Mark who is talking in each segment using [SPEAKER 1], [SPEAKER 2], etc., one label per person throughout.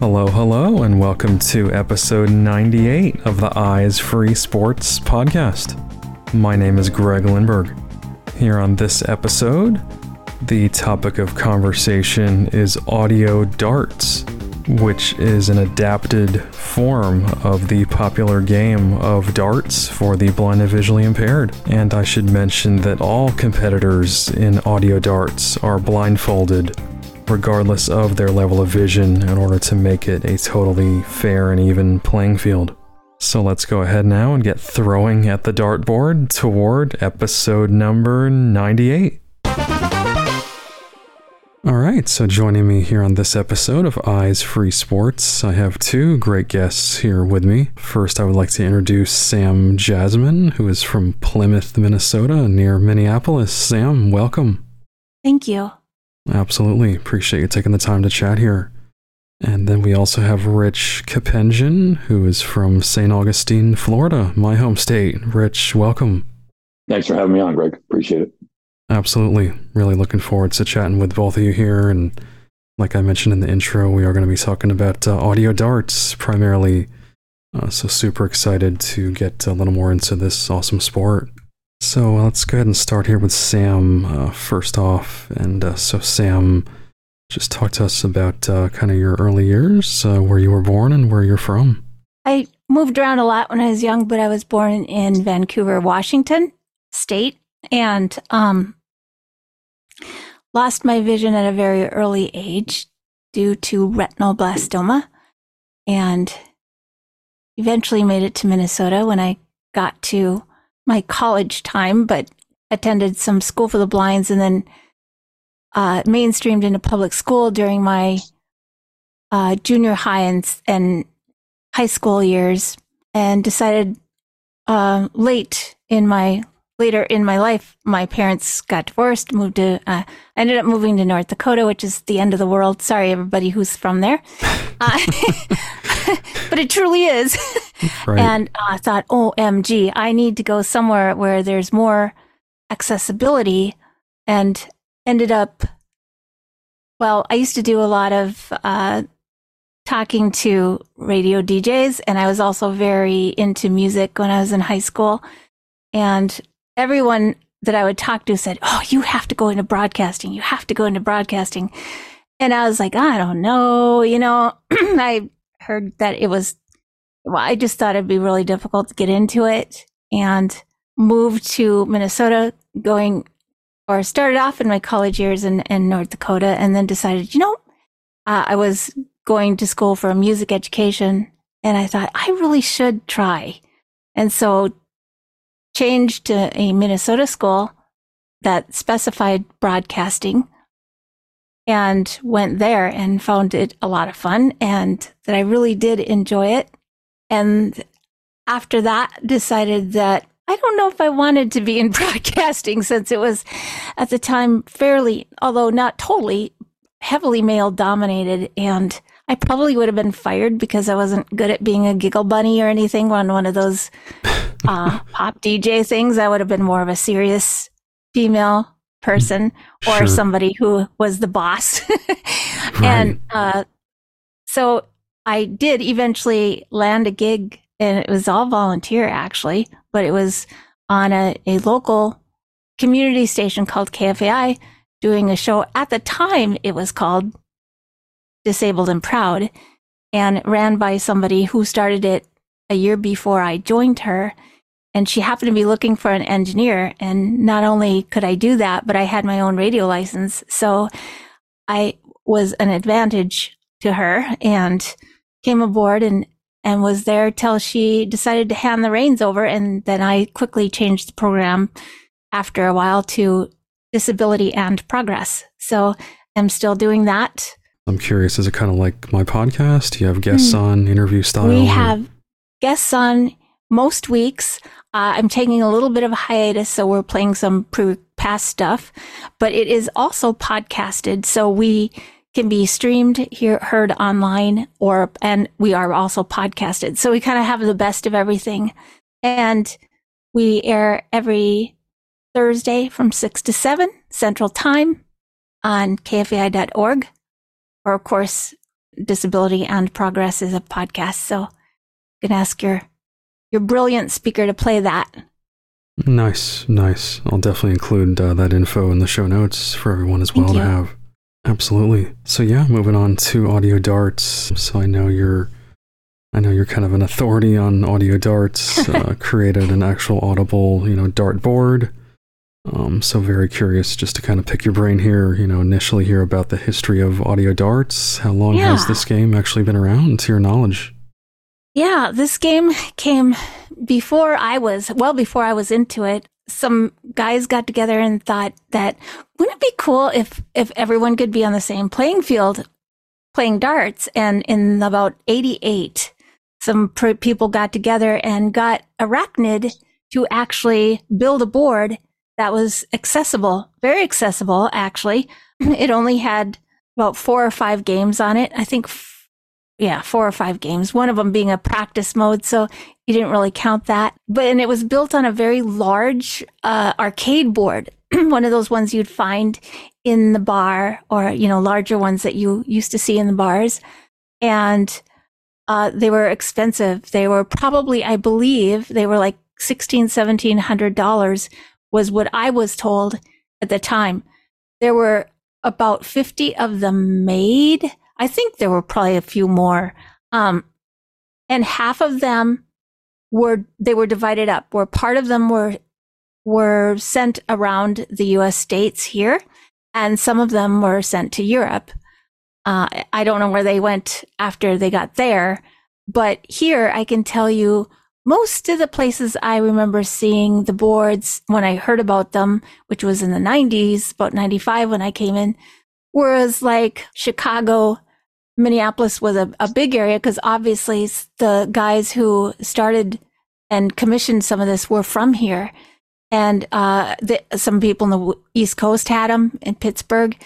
[SPEAKER 1] Hello, hello, and welcome to episode 98 of the Eyes Free Sports podcast. My name is Greg Lindberg. Here on this episode, the topic of conversation is audio darts, which is an adapted form of the popular game of darts for the blind and visually impaired. And I should mention that all competitors in audio darts are blindfolded regardless of their level of vision, in order to make it a totally fair and even playing field. So let's go ahead now and get throwing at the dartboard toward episode number 98. All right, so joining me here on this episode of Eyes Free Sports, I have two great guests here with me. First, I would like to introduce Sam Jasmine, who is from Plymouth, Minnesota, near Minneapolis. Sam, welcome.
[SPEAKER 2] Thank you.
[SPEAKER 1] Absolutely. Appreciate you taking the time to chat here. And then we also have Rich Koppenjan, who is from St. Augustine, Florida, my home state. Rich, welcome.
[SPEAKER 3] Thanks for having me on, Greg. Appreciate it.
[SPEAKER 1] Absolutely. Really looking forward to chatting with both of you here. And like I mentioned in the intro, we are going to be talking about uh, audio darts primarily. Uh, so, super excited to get a little more into this awesome sport. So uh, let's go ahead and start here with Sam uh, first off. And uh, so, Sam, just talk to us about uh, kind of your early years, uh, where you were born and where you're from.
[SPEAKER 2] I moved around a lot when I was young, but I was born in Vancouver, Washington state, and um, lost my vision at a very early age due to retinoblastoma, and eventually made it to Minnesota when I got to my college time, but attended some school for the blinds and then uh, mainstreamed into public school during my uh, junior high and, and high school years and decided uh, late in my later in my life my parents got divorced moved to uh, i ended up moving to north dakota which is the end of the world. Sorry everybody who's from there. Uh, but it truly is. Right. and uh, i thought omg i need to go somewhere where there's more accessibility and ended up well i used to do a lot of uh, talking to radio djs and i was also very into music when i was in high school. And everyone that i would talk to said oh you have to go into broadcasting. You have to go into broadcasting. And i was like i don't know. You know i heard that it was well i just thought it'd be really difficult to get into it and moved to minnesota going or started off in my college years in, in North Dakota and then decided, you know, uh, I was going to school for a music education and I thought I really should try. And so changed to a Minnesota school that specified broadcasting and went there and found it a lot of fun and that I really did enjoy it. And after that, decided that I don't know if I wanted to be in broadcasting since it was at the time fairly, although not totally, heavily male dominated. And I probably would have been fired because I wasn't good at being a giggle bunny or anything on one of those uh, pop DJ things. I would have been more of a serious female person or sure. somebody who was the boss. right. And uh, so I did eventually land a gig and it was all volunteer actually, but it was on a, a local community station called KFAI doing a show. At the time, it was called Disabled and Proud and ran by somebody who started it a year before I joined her. And she happened to be looking for an engineer. And not only could I do that, but I had my own radio license. So I was an advantage to her and came aboard and and was there till she decided to hand the reins over. And then I quickly changed the program after a while to disability and progress. So I'm still doing that.
[SPEAKER 1] I'm curious, is it kind of like my podcast? Do you have guests mm. on interview style?
[SPEAKER 2] We or? have guests on most weeks. Uh, I'm taking a little bit of a hiatus, so we're playing some pre- past stuff, but it is also podcasted. So we can be streamed here, heard online, or, and we are also podcasted. So we kind of have the best of everything. And we air every Thursday from 6 to 7 Central Time on kfai.org. Or, of course, Disability and Progress is a podcast. So you can ask your your brilliant speaker to play that.
[SPEAKER 1] Nice, nice. I'll definitely include uh, that info in the show notes for everyone as well to have. Absolutely. So yeah, moving on to audio darts. So I know you're I know you're kind of an authority on audio darts, uh, created an actual audible, you know, dart board. Um, so very curious just to kind of pick your brain here, you know, initially hear about the history of audio darts. How long yeah. has this game actually been around to your knowledge?
[SPEAKER 2] Yeah, this game came before I was, well, before I was into it. Some guys got together and thought that wouldn't it be cool if, if everyone could be on the same playing field playing darts? And in about 88, some pr- people got together and got Arachnid to actually build a board that was accessible, very accessible, actually. It only had about four or five games on it. I think, f- yeah, four or five games, one of them being a practice mode. So you didn't really count that. But, and it was built on a very large uh, arcade board, one of those ones you'd find in the bar or, you know, larger ones that you used to see in the bars. And uh, they were expensive. They were probably, I believe, they were like sixteen, seventeen hundred dollars was what I was told at the time. There were about fifty of them made. I think there were probably a few more, um, and half of them were they were divided up. Where part of them were were sent around the U.S. states here, and some of them were sent to Europe. Uh, I don't know where they went after they got there, but here I can tell you most of the places I remember seeing the boards when I heard about them, which was in the 90s, about 95 when I came in, whereas like Chicago, Minneapolis was a, a big area because obviously the guys who started and commissioned some of this were from here. And uh, the, some people in the East Coast had them in Pittsburgh.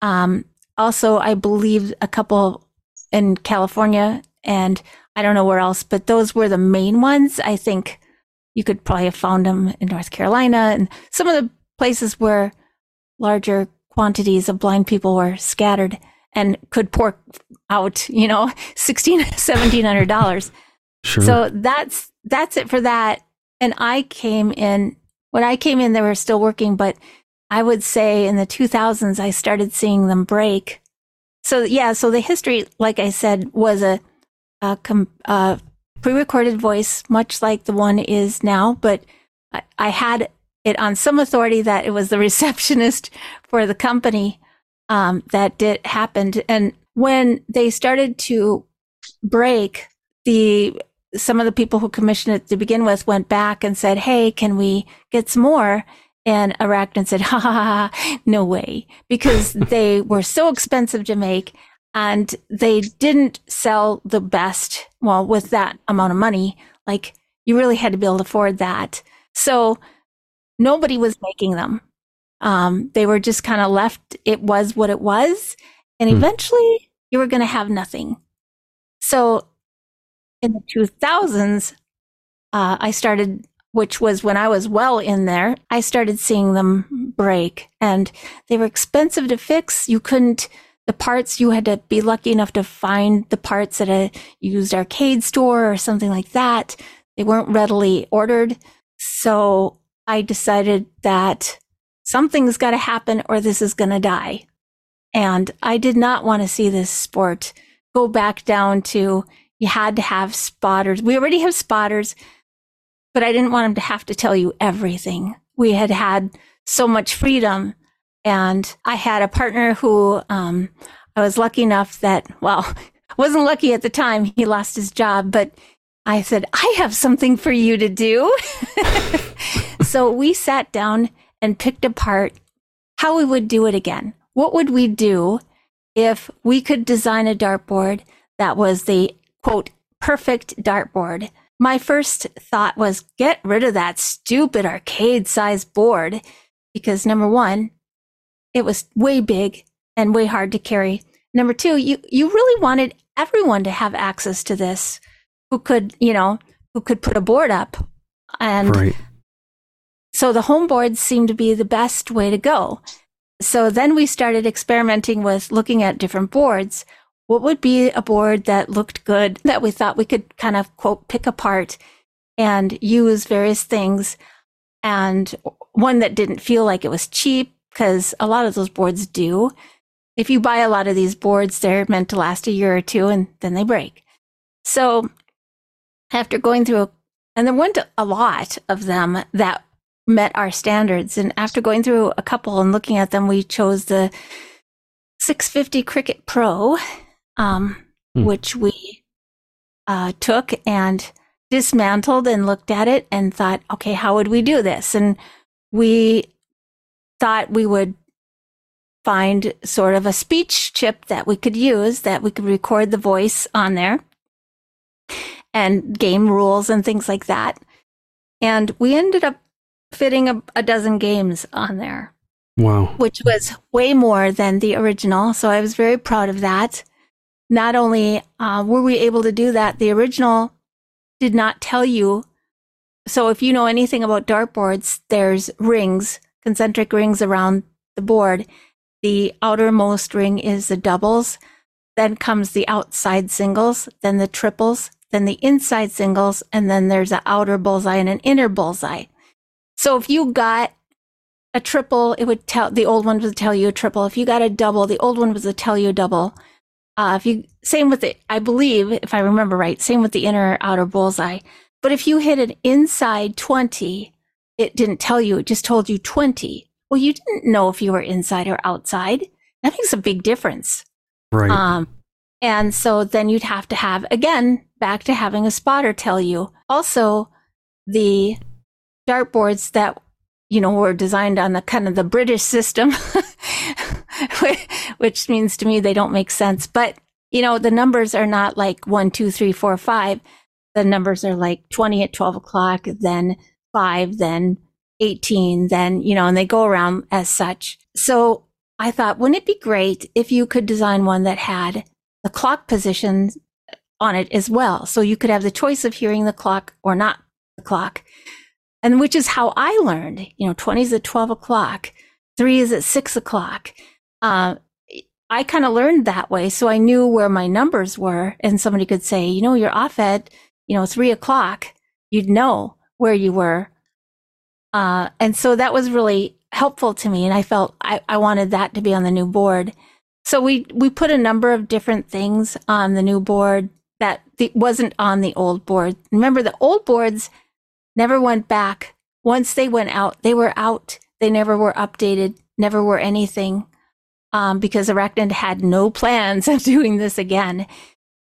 [SPEAKER 2] Um, also, I believe a couple in California and I don't know where else, but those were the main ones. I think you could probably have found them in North Carolina and some of the places where larger quantities of blind people were scattered and could pour out, you know, sixteen, seventeen hundred dollars. Sure. So that's that's it for that. And I came in when I came in, they were still working, but I would say in the 2000s, I started seeing them break. So yeah, so the history, like I said, was a, a pre-recorded voice, much like the one is now, but I, I, had it on some authority that it was the receptionist for the company um, that did happened. And when they started to break, the some of the people who commissioned it to begin with went back and said, "Hey, can we get some more?" And Arachnid said, ha ha ha, no way, because they were so expensive to make and they didn't sell the best. Well, with that amount of money, like you really had to be able to afford that. So nobody was making them. Um, they were just kind of left. It was what it was. And hmm. eventually you were going to have nothing. So in the 2000s, uh, I started which was when I was well in there, I started seeing them break and they were expensive to fix. You couldn't, the parts, you had to be lucky enough to find the parts at a used arcade store or something like that. They weren't readily ordered. So I decided that something's got to happen or this is going to die. And I did not want to see this sport go back down to you had to have spotters. We already have spotters but I didn't want them to have to tell you everything. We had had so much freedom. And I had a partner who um, I was lucky enough that, well, wasn't lucky at the time. He lost his job, but I said, I have something for you to do. so we sat down and picked apart how we would do it again. What would we do if we could design a dartboard that was the quote, perfect dartboard my first thought was get rid of that stupid arcade size board because number one, it was way big and way hard to carry. Number two, you, you really wanted everyone to have access to this who could, you know, who could put a board up. And right. so the home boards seemed to be the best way to go. So then we started experimenting with looking at different boards. what would be a board that looked good that we thought we could kind of quote pick apart and use various things and one that didn't feel like it was cheap because a lot of those boards do. If you buy a lot of these boards, they're meant to last a year or two and then they break. So after going through, and there weren't a lot of them that met our standards. And after going through a couple and looking at them, we chose the 650 Cricket Pro, um, hmm. which we uh, took and dismantled and looked at it and thought, okay, how would we do this? And we thought we would find sort of a speech chip that we could use that we could record the voice on there and game rules and things like that. And we ended up fitting a, a dozen games on there.
[SPEAKER 1] Wow.
[SPEAKER 2] Which was way more than the original. So I was very proud of that. Not only uh, were we able to do that, the original did not tell you. So if you know anything about dartboards, there's rings, concentric rings around the board. The outermost ring is the doubles. Then comes the outside singles, then the triples, then the inside singles, and then there's an outer bullseye and an inner bullseye. So if you got a triple, it would tell the old one would tell you a triple. If you got a double, the old one was to tell you a double. Uh, if you same with the, I believe, if I remember right, same with the inner outer bullseye. But if you hit an inside twenty, it didn't tell you; it just told you twenty. Well, you didn't know if you were inside or outside. That makes a big difference,
[SPEAKER 1] right? Um,
[SPEAKER 2] and so then you'd have to have again back to having a spotter tell you. Also, the dartboards that you know were designed on the kind of the British system, which means to me they don't make sense. But you know the numbers are not like one, two, three, four, five. The numbers are like twenty at twelve o'clock, then five, then eighteen, then you know, and they go around as such. So I thought, wouldn't it be great if you could design one that had the clock positions on it as well. So you could have the choice of hearing the clock or not the clock and which is how I learned. You know, 20 is at 12 o'clock, three is at six o'clock. Uh, I kind of learned that way. So I knew where my numbers were. And somebody could say, you know, you're off at, you know, three o'clock. You'd know where you were. Uh, and so that was really helpful to me. And I felt I, I wanted that to be on the new board. So we, we put a number of different things on the new board that wasn't on the old board. Remember, the old boards never went back. Once they went out, they were out. They never were updated, never were anything, um, because Arachnid had no plans of doing this again.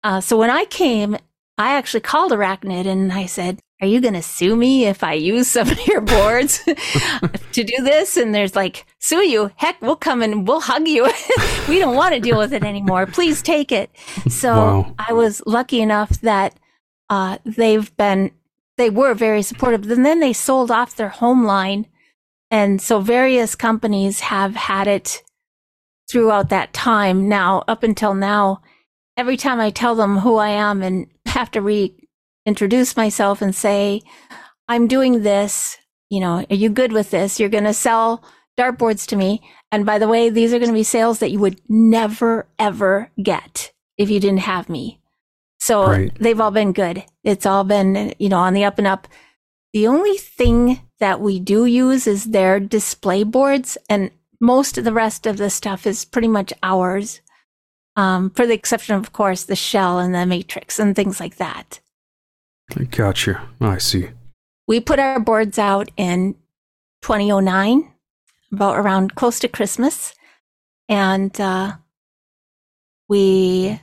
[SPEAKER 2] Uh, so when I came, I actually called Arachnid and I said, are you going to sue me if I use some of your boards to do this? And there's like, sue you. Heck, we'll come and we'll hug you. we don't want to deal with it anymore. Please take it. So wow. I was lucky enough that uh, they've been they were very supportive. And then they sold off their home line. And so various companies have had it throughout that time. Now, up until now, every time I tell them who I am and have to reintroduce myself and say, I'm doing this, you know, are you good with this? You're going to sell dartboards to me. And by the way, these are going to be sales that you would never, ever get if you didn't have me. So right. they've all been good. It's all been, you know, on the up and up. The only thing that we do use is their display boards, and most of the rest of the stuff is pretty much ours, um, for the exception, of course, the shell and the matrix and things like that.
[SPEAKER 1] I gotcha. I see.
[SPEAKER 2] We put our boards out in 2009, about around close to Christmas, and uh, we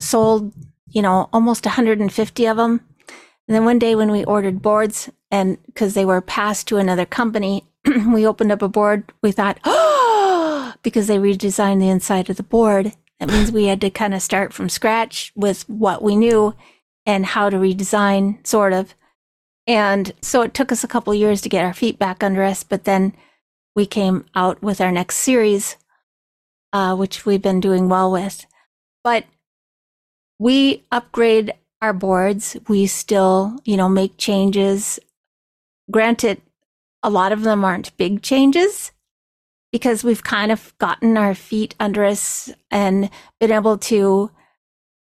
[SPEAKER 2] sold, you know, almost 150 of them. And then one day when we ordered boards and because they were passed to another company, we opened up a board. We thought, oh, because they redesigned the inside of the board. That means we had to kind of start from scratch with what we knew and how to redesign, sort of. And so it took us a couple years to get our feet back under us, but then we came out with our next series, uh, which we've been doing well with. But we upgrade our boards. We still, you know, make changes. Granted, a lot of them aren't big changes. because we've kind of gotten our feet under us and been able to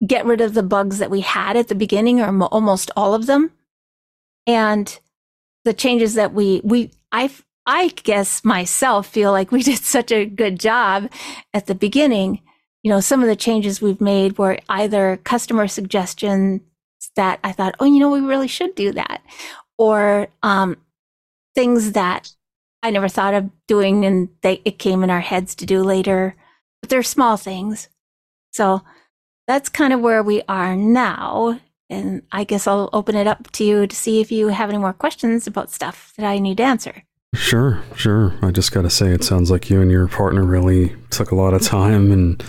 [SPEAKER 2] get rid of the bugs that we had at the beginning or mo- almost all of them. And the changes that we, we, I, I guess myself feel like we did such a good job at the beginning. You know, some of the changes we've made were either customer suggestions that I thought, oh, you know, we really should do that, or um, things that I never thought of doing and they, it came in our heads to do later. But they're small things. So that's kind of where we are now. And I guess I'll open it up to you to see if you have any more questions about stuff that I need to answer.
[SPEAKER 1] Sure, sure. I just got to say, it sounds like you and your partner really took a lot of time. And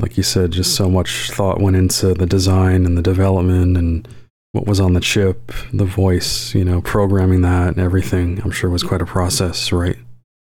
[SPEAKER 1] like you said, just so much thought went into the design and the development and what was on the chip, the voice, you know, programming that and everything. I'm sure was quite a process, right?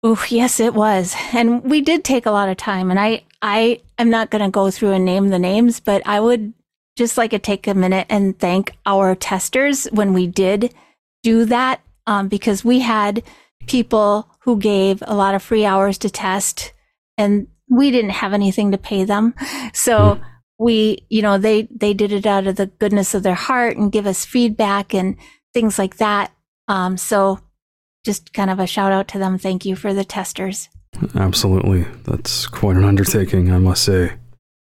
[SPEAKER 2] Oh, yes, it was. And we did take a lot of time. And I, I am not going to go through and name the names, but I would just like to take a minute and thank our testers when we did do that, um, because we had people who gave a lot of free hours to test and we didn't have anything to pay them. So we, you know, they, they did it out of the goodness of their heart and give us feedback and things like that. Um, so just kind of a shout out to them. Thank you for the testers.
[SPEAKER 1] Absolutely. That's quite an undertaking, I must say.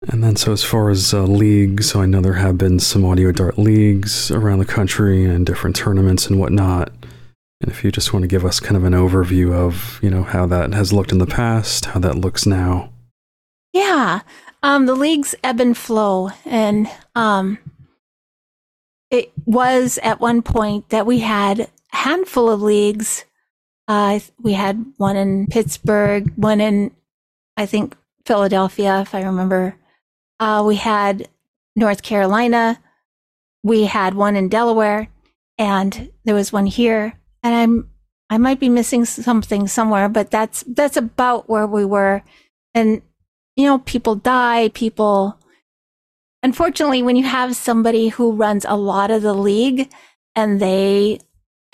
[SPEAKER 1] And then, so as far as uh, leagues, so I know there have been some audio dart leagues around the country and different tournaments and whatnot. And if you just want to give us kind of an overview of, you know, how that has looked in the past, how that looks now.
[SPEAKER 2] Yeah. Um, the leagues ebb and flow. And um, it was at one point that we had a handful of leagues. Uh, we had one in Pittsburgh, one in, I think, Philadelphia, if I remember. Uh, we had North Carolina. We had one in Delaware, and there was one here and I'm I might be missing something somewhere, but that's that's about where we were. And you know, people die, people unfortunately when you have somebody who runs a lot of the league and they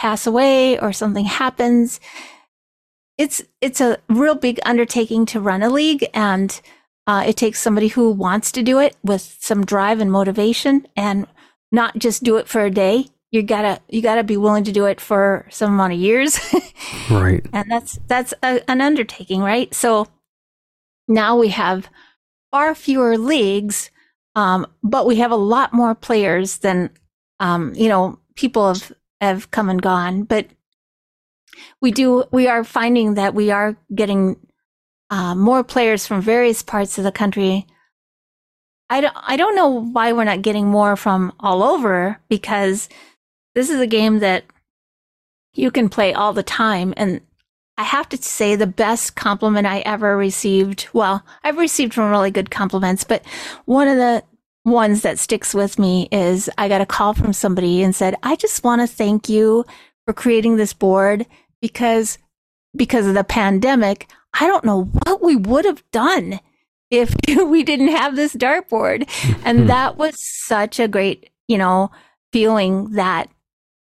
[SPEAKER 2] pass away or something happens, it's it's a real big undertaking to run a league and uh, it takes somebody who wants to do it with some drive and motivation and not just do it for a day. You gotta you gotta be willing to do it for some amount of years.
[SPEAKER 1] Right.
[SPEAKER 2] And that's that's a, an undertaking right? So now we have far fewer leagues um, but we have a lot more players than um, you know people have have come and gone but we do we are finding that we are getting uh, more players from various parts of the country I don't, I don't know why we're not getting more from all over because this is a game that you can play all the time. And I have to say, the best compliment I ever received, well, I've received some really good compliments, but one of the ones that sticks with me is I got a call from somebody and said, I just want to thank you for creating this board because because of the pandemic, I don't know what we would have done if we didn't have this dartboard. and hmm. that was such a great, you know, feeling that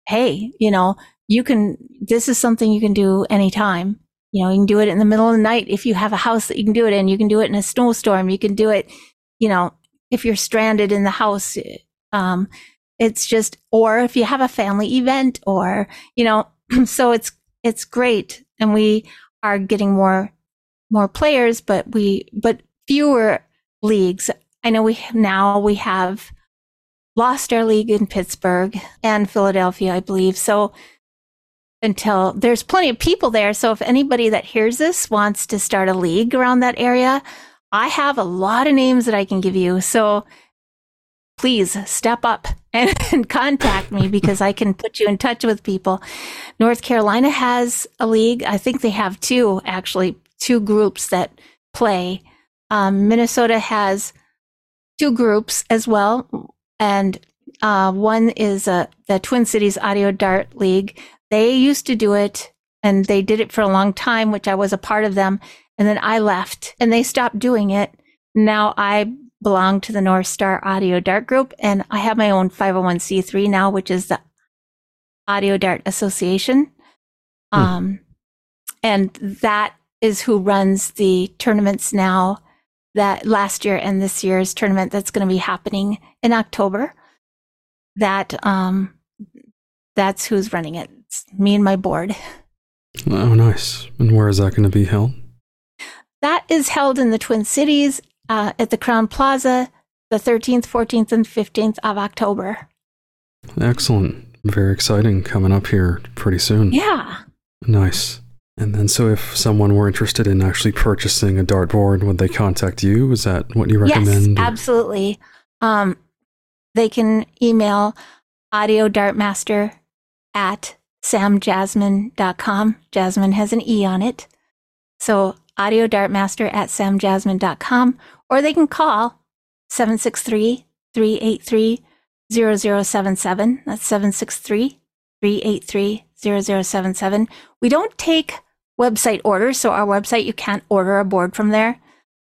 [SPEAKER 2] hey, you know, you can, this is something you can do anytime. You know, you can do it in the middle of the night if you have a house that you can do it in. You can do it in a snowstorm. You can do it, you know, if you're stranded in the house. Um, it's just, or if you have a family event or, you know, so it's, it's great. And we are getting more, more players, but we, but fewer leagues. I know we now we have lost our league in Pittsburgh and Philadelphia, I believe. So until there's plenty of people there. So if anybody that hears this wants to start a league around that area, I have a lot of names that I can give you. So please step up and, and, contact me because I can put you in touch with people. North Carolina has a league. I think they have two, actually, two groups that play. Um, Minnesota has two groups as well and uh, one is uh, the Twin Cities Audio Dart League. They used to do it, and they did it for a long time, which I was a part of them. And then I left, and they stopped doing it. Now I belong to the North Star Audio Dart Group, and I have my own 501c3 now, which is the Audio Dart Association. Hmm. Um, and that is who runs the tournaments now. That last year and this year's tournament that's going to be happening in October. That um, that's who's running it. It's me and my board.
[SPEAKER 1] Oh, nice. And where is that going to be held?
[SPEAKER 2] That is held in the Twin Cities uh, at the Crowne Plaza, the 13th, 14th, and 15th of October.
[SPEAKER 1] Excellent. Very exciting coming up here pretty soon.
[SPEAKER 2] Yeah.
[SPEAKER 1] Nice. And then, so if someone were interested in actually purchasing a dartboard, would they contact you? Is that what you recommend?
[SPEAKER 2] Yes, absolutely. Um, they can email audio dartmaster at samjasmine.com. Jasmine has an E on it. So audio dartmaster at samjasmine.com, or they can call 763 383 0077. That's 763 383 0077. We don't take website orders. So, our website, you can't order a board from there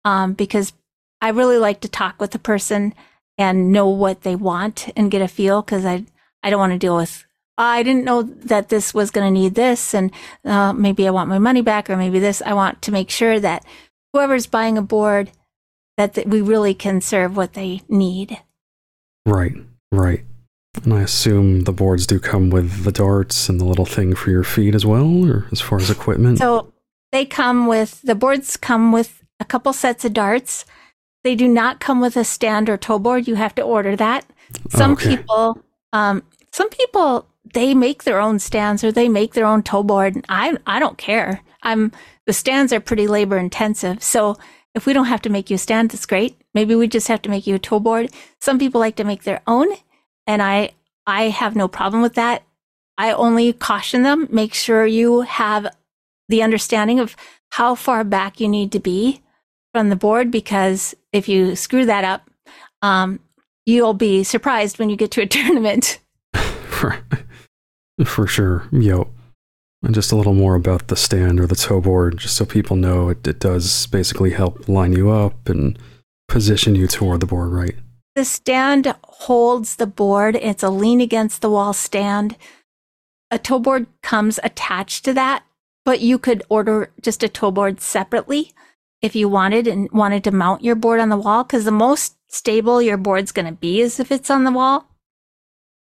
[SPEAKER 2] um, because I really like to talk with the person and know what they want and get a feel because I, I don't want to deal with I didn't know that this was going to need this, and uh, maybe I want my money back, or maybe this. I want to make sure that whoever's buying a board, that th- we really can serve what they need.
[SPEAKER 1] Right, right. And I assume the boards do come with the darts and the little thing for your feet as well, or as far as equipment.
[SPEAKER 2] So they come with the boards come with a couple sets of darts. They do not come with a stand or toe board. You have to order that. Some
[SPEAKER 1] Okay.
[SPEAKER 2] people, um, some people, they make their own stands or they make their own toe board. I I don't care. I'm the stands are pretty labor intensive. So if we don't have to make you a stand, that's great. Maybe we just have to make you a toe board. Some people like to make their own, and I I have no problem with that. I only caution them, make sure you have the understanding of how far back you need to be from the board because if you screw that up, um, you'll be surprised when you get to a tournament.
[SPEAKER 1] for, sure. Yo. And just a little more about the stand or the toe board, just so people know it, it does basically help line you up and position you toward the board, right?
[SPEAKER 2] The stand holds the board. It's a lean against the wall stand. A toe board comes attached to that, but you could order just a toe board separately if you wanted and wanted to mount your board on the wall because the most stable your board's going to be is if it's on the wall.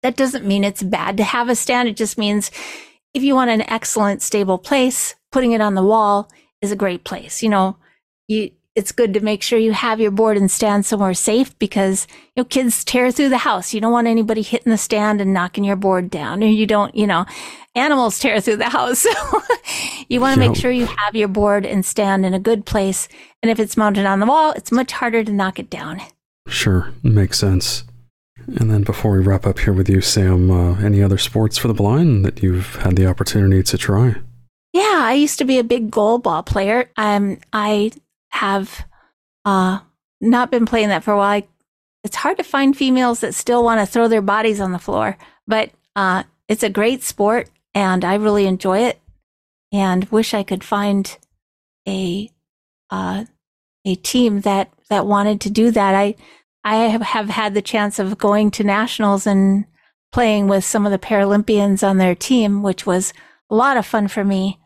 [SPEAKER 2] That doesn't mean it's bad to have a stand. It just means if you want an excellent stable place, putting it on the wall is a great place. You know, you it's good to make sure you have your board and stand somewhere safe because you know kids tear through the house. You don't want anybody hitting the stand and knocking your board down, or you don't, you know, animals tear through the house. So you want to make sure you have your board and stand in a good place. And if it's mounted on the wall, it's much harder to knock it down.
[SPEAKER 1] Sure, makes sense. And then before we wrap up here with you, Sam, uh, any other sports for the blind that you've had the opportunity to try?
[SPEAKER 2] Yeah, I used to be a big goal ball player. Um, I have uh, not been playing that for a while. I, it's hard to find females that still want to throw their bodies on the floor, but uh, it's a great sport, and I really enjoy it. And wish I could find a uh, a team that that wanted to do that. I I have, have had the chance of going to nationals and playing with some of the Paralympians on their team, which was a lot of fun for me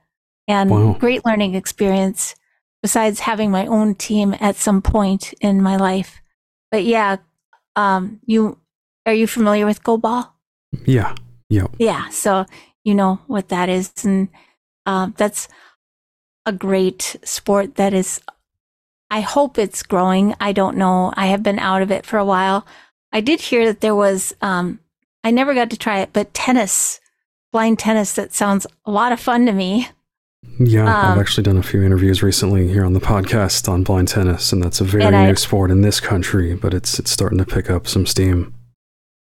[SPEAKER 2] and
[SPEAKER 1] Wow.
[SPEAKER 2] great learning experience besides having my own team at some point in my life. But yeah, um, you are you familiar with goal ball?
[SPEAKER 1] Yeah, yep.
[SPEAKER 2] Yeah, so you know what that is, and um, that's a great sport that is. I hope it's growing. I don't know. I have been out of it for a while. I did hear that there was. Um, I never got to try it, but tennis, blind tennis. That sounds a lot of fun to me.
[SPEAKER 1] Yeah, I've
[SPEAKER 2] Um,
[SPEAKER 1] actually done a few interviews recently here on the podcast on blind tennis, and that's a very
[SPEAKER 2] And I-
[SPEAKER 1] new sport in this country, but it's it's starting to pick up some steam.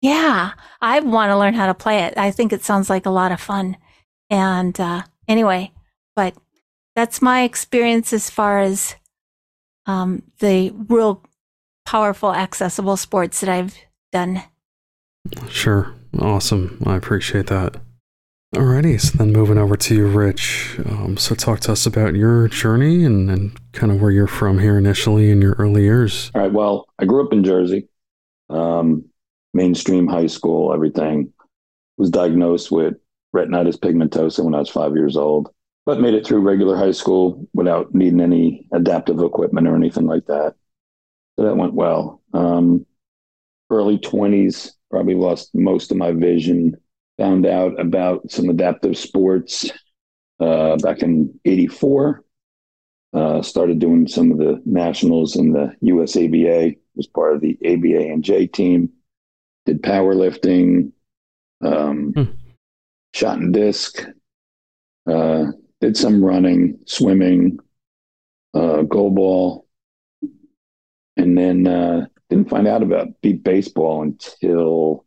[SPEAKER 2] Yeah, I want to learn how to play it. I think it sounds like a lot of fun. And uh, anyway, but that's my experience as far as um, the real powerful, accessible sports that I've done.
[SPEAKER 1] Sure, awesome. I appreciate that. Alrighty, so then moving over to you, Rich. Um, so talk to us about your journey and, and kind of where you're from here initially in your early years.
[SPEAKER 3] All right. Well, I grew up in Jersey, um, mainstream high school, everything. Was diagnosed with retinitis pigmentosa when I was five years old. But made it through regular high school without needing any adaptive equipment or anything like that. So that went well. Um, early 20s, probably lost most of my vision. Found out about some adaptive sports uh, back in 84. Uh, started doing some of the nationals in the USABA, was part of the ABA and J team. Did powerlifting, um, hmm. shot and disc, uh, did some running, swimming, uh, goalball, and then uh, didn't find out about beep baseball until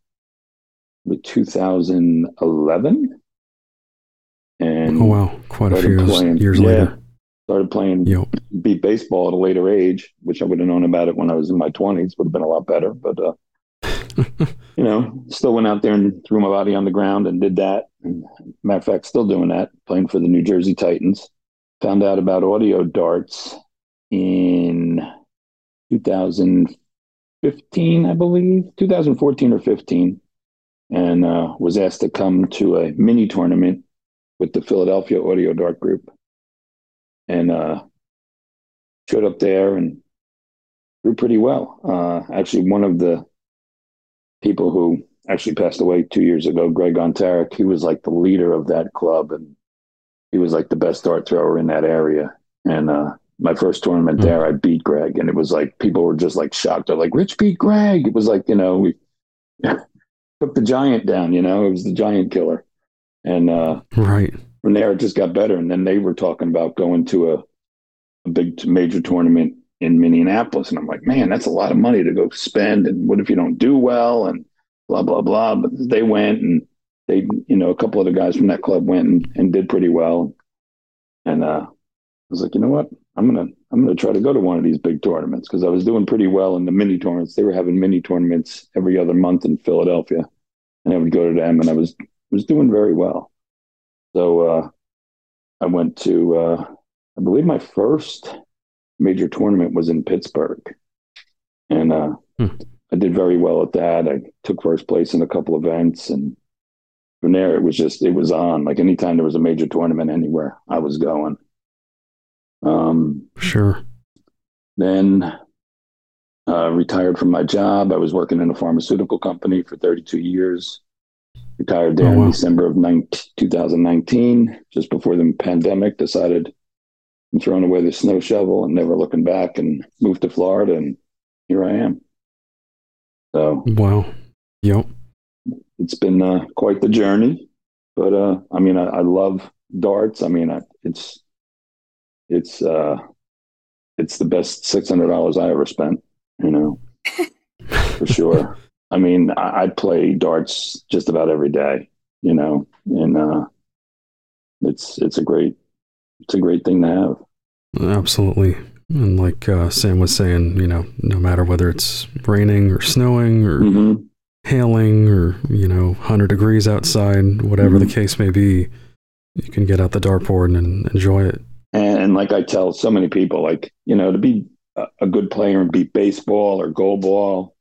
[SPEAKER 3] the 2011. And
[SPEAKER 1] oh wow, quite a few
[SPEAKER 3] playing,
[SPEAKER 1] years
[SPEAKER 3] yeah,
[SPEAKER 1] later.
[SPEAKER 3] Started playing yep. beep baseball at a later age, which I would have known about it when I was in my 20s. Would have been a lot better, but uh, you know, still went out there and threw my body on the ground and did that. And matter of fact, still doing that, playing for the New Jersey Titans. Found out about audio darts in 2015, I believe, 2014 or 15, and uh, was asked to come to a mini tournament with the Philadelphia Audio Dart Group. And uh, showed up there and grew pretty well. Uh, actually, one of the people who actually passed away two years ago, Greg Ontarik, he was like the leader of that club and he was like the best dart thrower in that area. And uh, my first tournament mm-hmm. there, I beat Greg, and it was like people were just like shocked. They're like, "Rich beat Greg." It was like you know we took the giant down. You know, it was the giant killer, and uh,
[SPEAKER 1] right
[SPEAKER 3] from there it just got better. And then they were talking about going to a, a big major tournament in Minneapolis. And I'm like, man, that's a lot of money to go spend. And what if you don't do well? And blah, blah, blah. But they went and they, you know, a couple of the guys from that club went and, and did pretty well. And uh, I was like, you know what? I'm gonna I'm gonna try to go to one of these big tournaments because I was doing pretty well in the mini tournaments. They were having mini tournaments every other month in Philadelphia, and I would go to them, and I was was doing very well. So uh, I went to uh, I believe my first major tournament was in Pittsburgh. And uh, hmm. I did very well at that. I took first place in a couple events. And from there, it was just, it was on. Like anytime there was a major tournament anywhere, I was going. Um,
[SPEAKER 1] sure.
[SPEAKER 3] Then uh, retired from my job. I was working in a pharmaceutical company for 32 years. Retired there oh, wow. in December of 19, 2019, just before the pandemic. Decided and thrown away the snow shovel and never looking back and moved to Florida and here I am. So
[SPEAKER 1] wow, yep,
[SPEAKER 3] it's been uh, quite the journey. But uh, I mean, I, I love darts. I mean, I, it's it's uh, it's the best six hundred dollars I ever spent. You know, for sure. I mean, I, I, play darts just about every day. You know, and uh, it's it's a great it's a great thing to have.
[SPEAKER 1] Absolutely. And like uh, Sam was saying, you know, no matter whether it's raining or snowing or mm-hmm. hailing or, you know, 100 degrees outside, whatever mm-hmm. the case may be, you can get out the dartboard and enjoy it.
[SPEAKER 3] And, and like I tell so many people, like, you know, to be a good player and beep baseball or goal ball,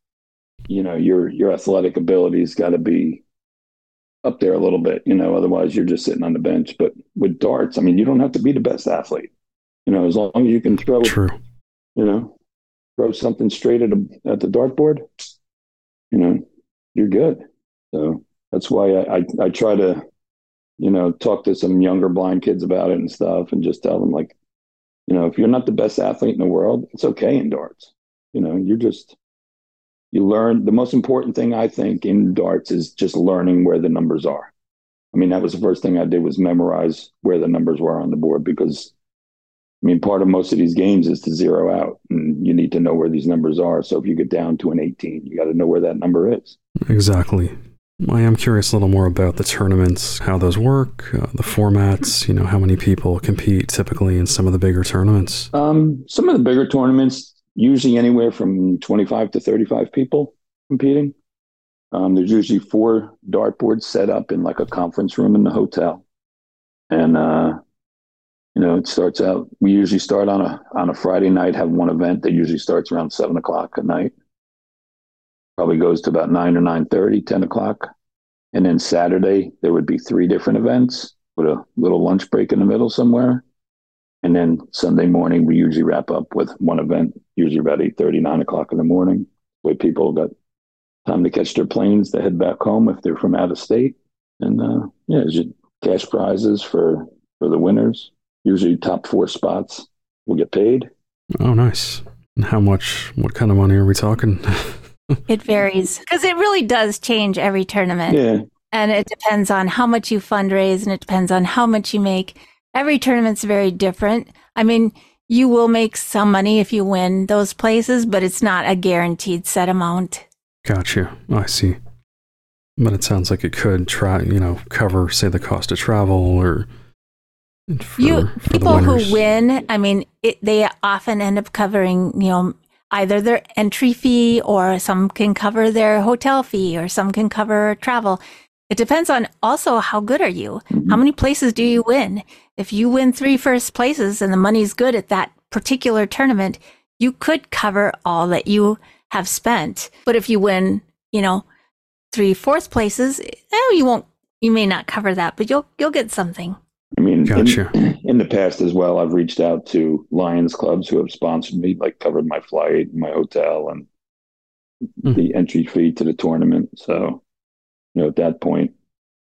[SPEAKER 3] you know, your your athletic ability's got to be up there a little bit, you know, otherwise you're just sitting on the bench. But with darts, I mean, you don't have to be the best athlete. You know, as long as you can throw,
[SPEAKER 1] True.
[SPEAKER 3] you know, throw something straight at, a, at the dartboard, you know, you're good. So that's why I, I, I try to, you know, talk to some younger blind kids about it and stuff and just tell them like, you know, if you're not the best athlete in the world, it's okay in darts. You know, you're just you learn the most important thing I think in darts is just learning where the numbers are. I mean, that was the first thing I did was memorize where the numbers were on the board because I mean, part of most of these games is to zero out, and you need to know where these numbers are. So if you get down to an 18, you got to know where that number is.
[SPEAKER 1] Exactly. I am curious a little more about the tournaments, how those work, uh, the formats. You know, how many people compete typically in some of the bigger tournaments.
[SPEAKER 3] Um, some of the bigger tournaments, usually anywhere from 25 to 35 people competing. Um, there's usually four dartboards set up in like a conference room in the hotel. And, uh, you know, it starts out, we usually start on a, on a Friday night, have one event that usually starts around seven o'clock at night. Probably goes to about nine or 9 30, 10 o'clock. And then Saturday, there would be three different events. with a little lunch break in the middle somewhere. And then Sunday morning, we usually wrap up with one event, usually about 8 9 o'clock in the morning, where people got time to catch their planes to head back home if they're from out of state. And uh, yeah, cash prizes for, for the winners. Usually top four spots will get paid.
[SPEAKER 1] Oh, nice. How much, what kind of money are we talking?
[SPEAKER 2] it varies because it really does change every tournament.
[SPEAKER 3] Yeah.
[SPEAKER 2] And it depends on how much you fundraise and it depends on how much you make. Every tournament's very different. I mean, you will make some money if you win those places, but it's not a guaranteed set amount.
[SPEAKER 1] Gotcha. I see. But it sounds like it could try, you know, cover, say, the cost of travel or
[SPEAKER 2] for, you people who win. I mean, it, they often end up covering, you know, either their entry fee or some can cover their hotel fee or some can cover travel. It depends on also how good are you? Mm-hmm. How many places do you win? If you win three first places and the money's good at that particular tournament, you could cover all that you have spent. But if you win, you know, three fourth places, oh, you won't, you may not cover that, but you'll, you'll get something.
[SPEAKER 3] I mean, gotcha. in, in, the past as well, I've reached out to Lions clubs who have sponsored me, like covered my flight, my hotel, and mm. the entry fee to the tournament. So, you know, at that point,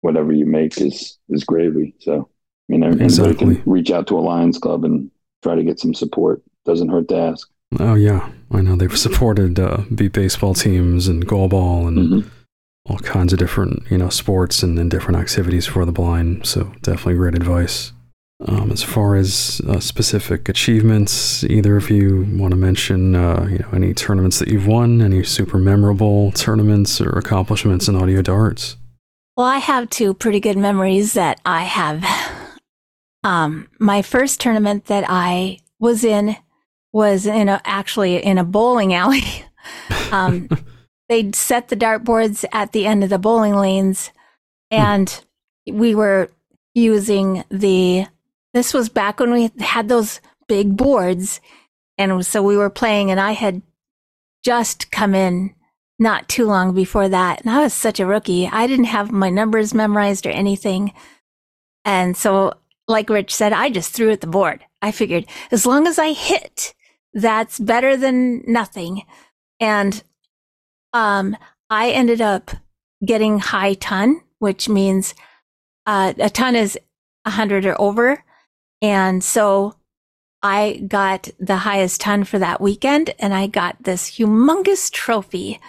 [SPEAKER 3] whatever you make is is gravy. So, I mean, exactly. can reach out to a Lions club and try to get some support. Doesn't hurt to ask.
[SPEAKER 1] Oh yeah, I know they've supported uh, beep baseball teams and goal ball and. Mm-hmm all kinds of different, you know, sports and, and different activities for the blind. So definitely great advice. Um, as far as uh, specific achievements, either of you want to mention, uh, you know, any tournaments that you've won, any super memorable tournaments or accomplishments in audio darts?
[SPEAKER 2] Well, I have two pretty good memories that I have. Um, my first tournament that I was in was in a, actually in a bowling alley. um, they'd set the dartboards at the end of the bowling lanes hmm. and we were using the this was back when we had those big boards and so we were playing and i had just come in not too long before that and i was such a rookie. I didn't have my numbers memorized or anything and so like rich said i just threw at the board. I figured as long as i hit that's better than nothing and um, I ended up getting high ton, which means uh, a ton is 100 or over. And so I got the highest ton for that weekend and I got this humongous trophy.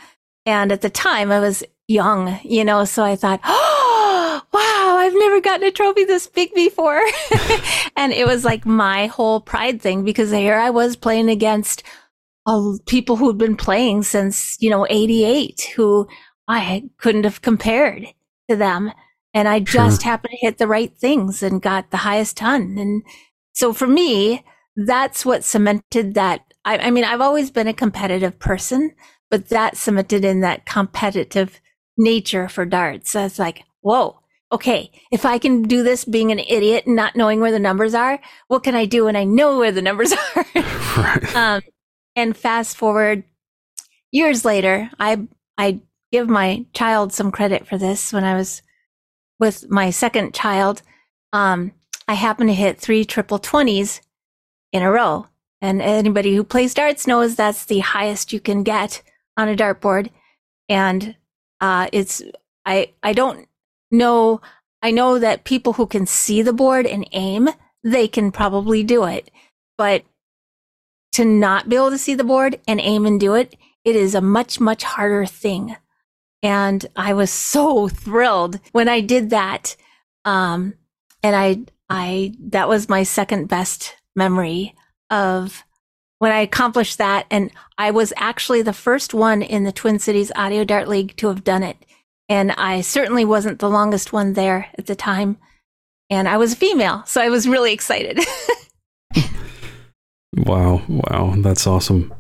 [SPEAKER 2] And at the time I was young, you know, so I thought, oh, wow, I've never gotten a trophy this big before. and it was like my whole pride thing because here I was playing against people who'd been playing since, you know, 88 who I couldn't have compared to them. And I just sure. happened to hit the right things and got the highest ton. And so for me, that's what cemented that. I, I mean, I've always been a competitive person, but that cemented in that competitive nature for darts. So it's like, whoa, okay, if I can do this being an idiot and not knowing where the numbers are, what can I do when I know where the numbers are? right. Um, and fast forward years later, I I give my child some credit for this. When I was with my second child, um, I happened to hit three triple twenties in a row. And anybody who plays darts knows that's the highest you can get on a dartboard. And uh, it's I I don't know. I know that people who can see the board and aim, they can probably do it. But to not be able to see the board and aim and do it, it is a much, much harder thing. And I was so thrilled when I did that. Um, and I, I, that was my second best memory of when I accomplished that. And I was actually the first one in the Twin Cities Audio Dart League to have done it. And I certainly wasn't the longest one there at the time. And I was a female. So I was really excited.
[SPEAKER 1] Wow, wow, that's awesome.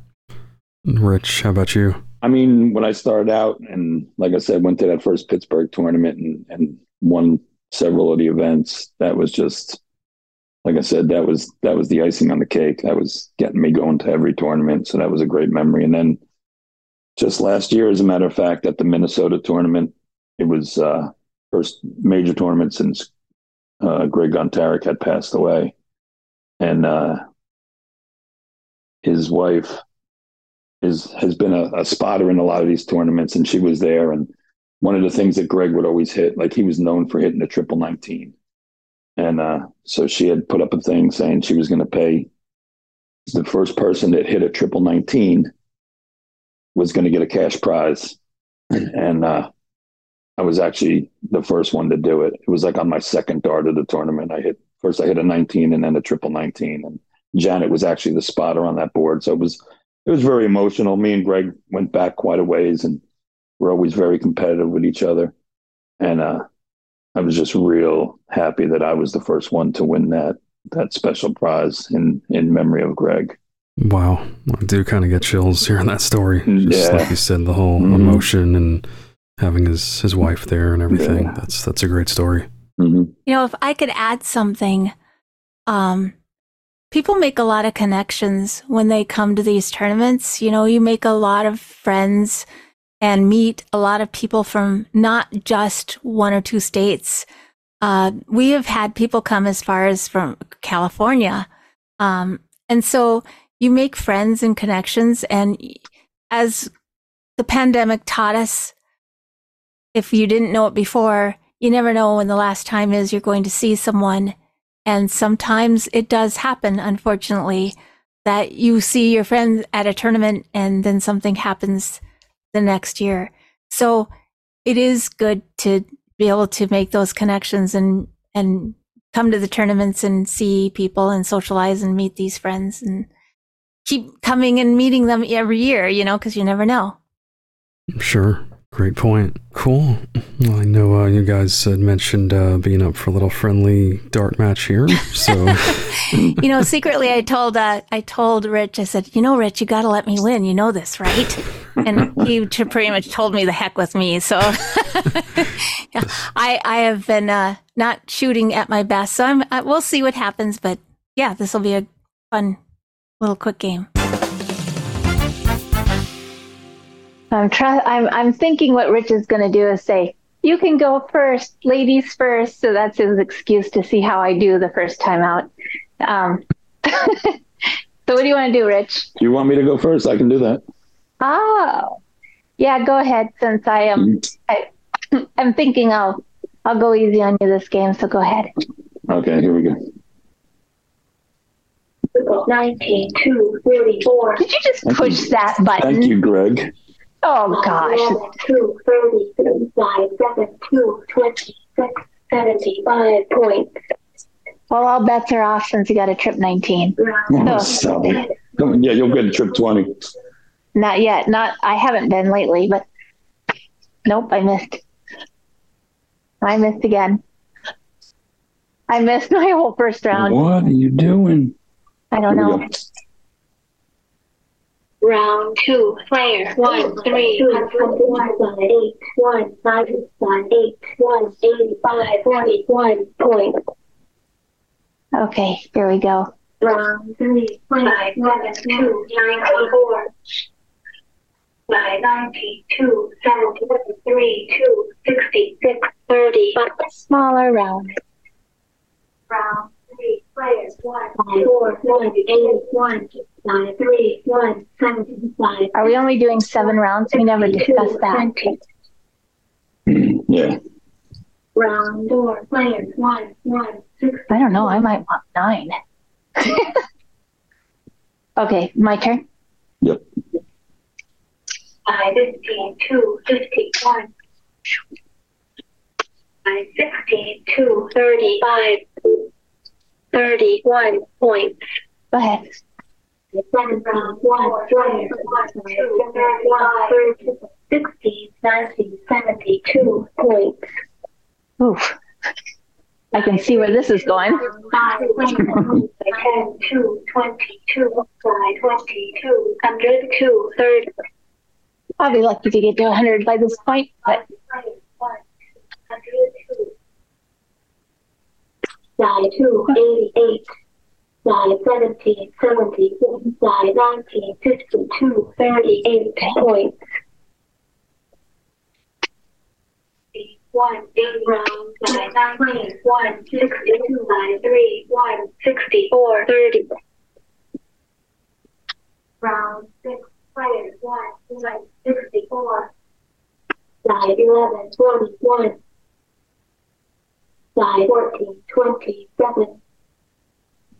[SPEAKER 1] Rich, how about you?
[SPEAKER 3] I mean, when I started out, and like I said, went to that first Pittsburgh tournament and, and won several of the events. That was just, like I said, that was that was the icing on the cake. That was getting me going to every tournament. So that was a great memory. And then just last year, as a matter of fact, at the Minnesota tournament, it was uh, first major tournament since uh, Greg Gontarek had passed away, and uh, his wife is has been a, a, spotter in a lot of these tournaments, and she was there. And one of the things that Greg would always hit, like he was known for hitting the triple nineteen, and uh, so she had put up a thing saying she was going to pay the first person that hit a triple nineteen was going to get a cash prize, and uh, I was actually the first one to do it. It was like on my second dart of the tournament. I hit first I hit a 19 and then a triple 19 and Janet was actually the spotter on that board. So it was it was very emotional. Me and Greg went back quite a ways and we're always very competitive with each other. And uh, I was just real happy that I was the first one to win that that special prize in in memory of Greg.
[SPEAKER 1] Wow, I do kind of get chills hearing that story. Just
[SPEAKER 3] yeah.
[SPEAKER 1] like you said, the whole mm-hmm. emotion and having his his wife there and everything. Yeah. That's that's a great story.
[SPEAKER 3] Mm-hmm.
[SPEAKER 2] You know, if I could add something, um, people make a lot of connections when they come to these tournaments. You know, you make a lot of friends and meet a lot of people from not just one or two states. Uh, we have had people come as far as from California. Um, and so you make friends and connections. And as the pandemic taught us, if you didn't know it before, you never know when the last time is you're going to see someone. And sometimes it does happen, unfortunately, that you see your friend at a tournament and then something happens the next year. So it is good to be able to make those connections and, and come to the tournaments and see people and socialize and meet these friends and keep coming and meeting them every year, you know, because you never know.
[SPEAKER 1] Sure. Great point. Cool. Well, I know uh, you guys had mentioned uh, being up for a little friendly dart match here. So,
[SPEAKER 2] you know, secretly, I told uh, I told Rich. I said, "You know, Rich, you got to let me win. You know this, right?" And he pretty much told me the heck with me. So, I I have been uh, not shooting at my best. So I'm. I, we'll see what happens. But yeah, this will be a fun little quick game.
[SPEAKER 4] I'm trying. I'm I'm thinking what Rich is going to do is say, "You can go first, ladies first. So that's his excuse to see how I do the first time out. Um, so what do you want to do, Rich?
[SPEAKER 3] You want me to go first? I can do that.
[SPEAKER 4] Oh, yeah. Go ahead. Since I am, mm-hmm. I, I'm thinking I'll I'll go easy on you this game. So go ahead.
[SPEAKER 3] Okay. Here we go.
[SPEAKER 4] 19, 2, 34. Did you just push that button?
[SPEAKER 3] Thank you, Greg.
[SPEAKER 4] Oh gosh. Two thirty five seven two twenty six seventy five points. Well, all bets are off since you got a trip 19.
[SPEAKER 3] Oh, so, yeah, you'll get a trip 20.
[SPEAKER 4] Not yet. Not. I haven't been lately, but nope, I missed. I missed again. I missed my whole first round.
[SPEAKER 3] What are you doing?
[SPEAKER 4] I don't know.
[SPEAKER 5] Round two, player one, three, one, one, eight, one, five, one, eight, one, eighty-five, forty-one point.
[SPEAKER 4] Okay, here we go.
[SPEAKER 5] Round three, five, seven, two, ninety-four. Five, ninety-two, seventy-three, two, sixty-six, thirty.
[SPEAKER 4] Smaller round.
[SPEAKER 5] Round three, players one, four, one, eight, one nine, three, one, seven, five.
[SPEAKER 4] Are we only doing seven rounds? We never discussed that.
[SPEAKER 3] Yeah.
[SPEAKER 5] Round four, players, one, one, six.
[SPEAKER 4] I don't know. I might want nine. okay, my turn.
[SPEAKER 3] Yep.
[SPEAKER 5] Five, fifteen, two, fifty-one. Five, sixteen, two, thirty-five. Thirty-one points.
[SPEAKER 4] Go ahead.
[SPEAKER 5] Seven, one, one, two, one, 60, 90, 72 points.
[SPEAKER 4] Oof. I can see where this is going.
[SPEAKER 5] 5, 10, 2, 22, 22, 102, 30.
[SPEAKER 4] I'll be lucky to get to 100 by this point, but.
[SPEAKER 5] 2, 88 side 17, 70, side 19, 52, 38 points. one eight round by nine. Round six players one one sixty four. Side eleven twenty one. Side fourteen twenty seven.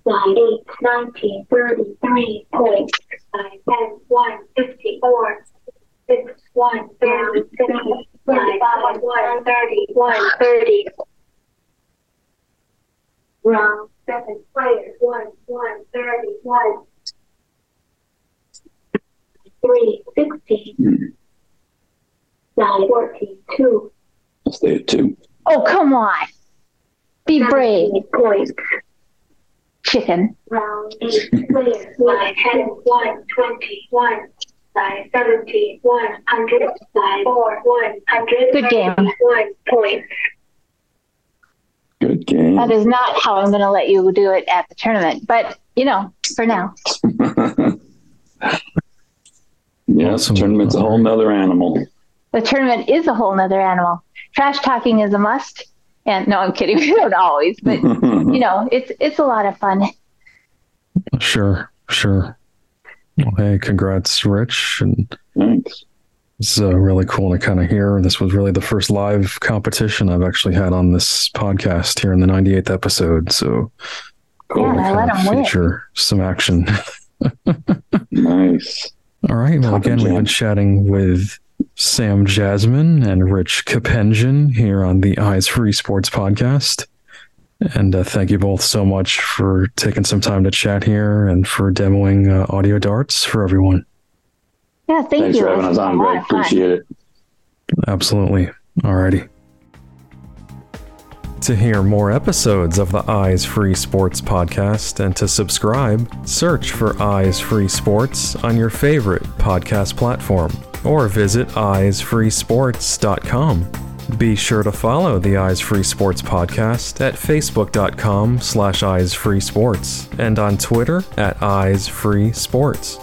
[SPEAKER 5] Side eight nineteen thirty three point. Side ten one fifty four. Six one thirty six. Side five one thirty one thirty. Round seven players one one thirty one. Three sixteen. Hmm. Side fourteen two.
[SPEAKER 3] I'll stay at two.
[SPEAKER 4] Oh, come on. Be brave,
[SPEAKER 5] Points.
[SPEAKER 4] chicken.
[SPEAKER 5] Round eight players, side ten, one, twenty, one, side seventeen, one hundred, side four, one hundred.
[SPEAKER 4] Good game.
[SPEAKER 5] One point.
[SPEAKER 3] Good game.
[SPEAKER 4] That is not how I'm going to let you do it at the tournament, but you know, for now.
[SPEAKER 3] yeah,
[SPEAKER 1] Awesome.
[SPEAKER 3] tournament's a whole nother animal.
[SPEAKER 4] The tournament is a whole nother animal. Trash talking is a must. And no, I'm kidding. We don't always, but you know, it's it's a lot of fun.
[SPEAKER 1] Sure, sure. Well, hey, congrats, Rich. And
[SPEAKER 3] Thanks.
[SPEAKER 1] it's uh, really cool to kind of hear. This was really the first live competition I've actually had on this podcast here in the 98th episode. So cool
[SPEAKER 4] Yeah,
[SPEAKER 1] to
[SPEAKER 4] I let
[SPEAKER 1] kind of
[SPEAKER 4] 'em win.
[SPEAKER 1] feature some action.
[SPEAKER 3] Nice.
[SPEAKER 1] All right. Well,
[SPEAKER 3] Top
[SPEAKER 1] again, we've been chatting with Sam Jasmine and Rich Koppenjan here on the Eyes Free Sports podcast. And uh, thank you both so much for taking some time to chat here and for demoing uh, audio darts for everyone.
[SPEAKER 4] Yeah, thank
[SPEAKER 3] Thanks
[SPEAKER 4] you.
[SPEAKER 3] for having
[SPEAKER 4] This
[SPEAKER 3] us on,
[SPEAKER 4] lot
[SPEAKER 3] Greg. Appreciate it.
[SPEAKER 1] Absolutely. Alrighty. To hear more episodes of the Eyes Free Sports podcast and to subscribe, search for Eyes Free Sports on your favorite podcast platform or visit eyesfreesports.com. Be sure to follow the Eyes Free Sports podcast at facebook.com slash eyesfreesports and on Twitter at Eyes Free Sports.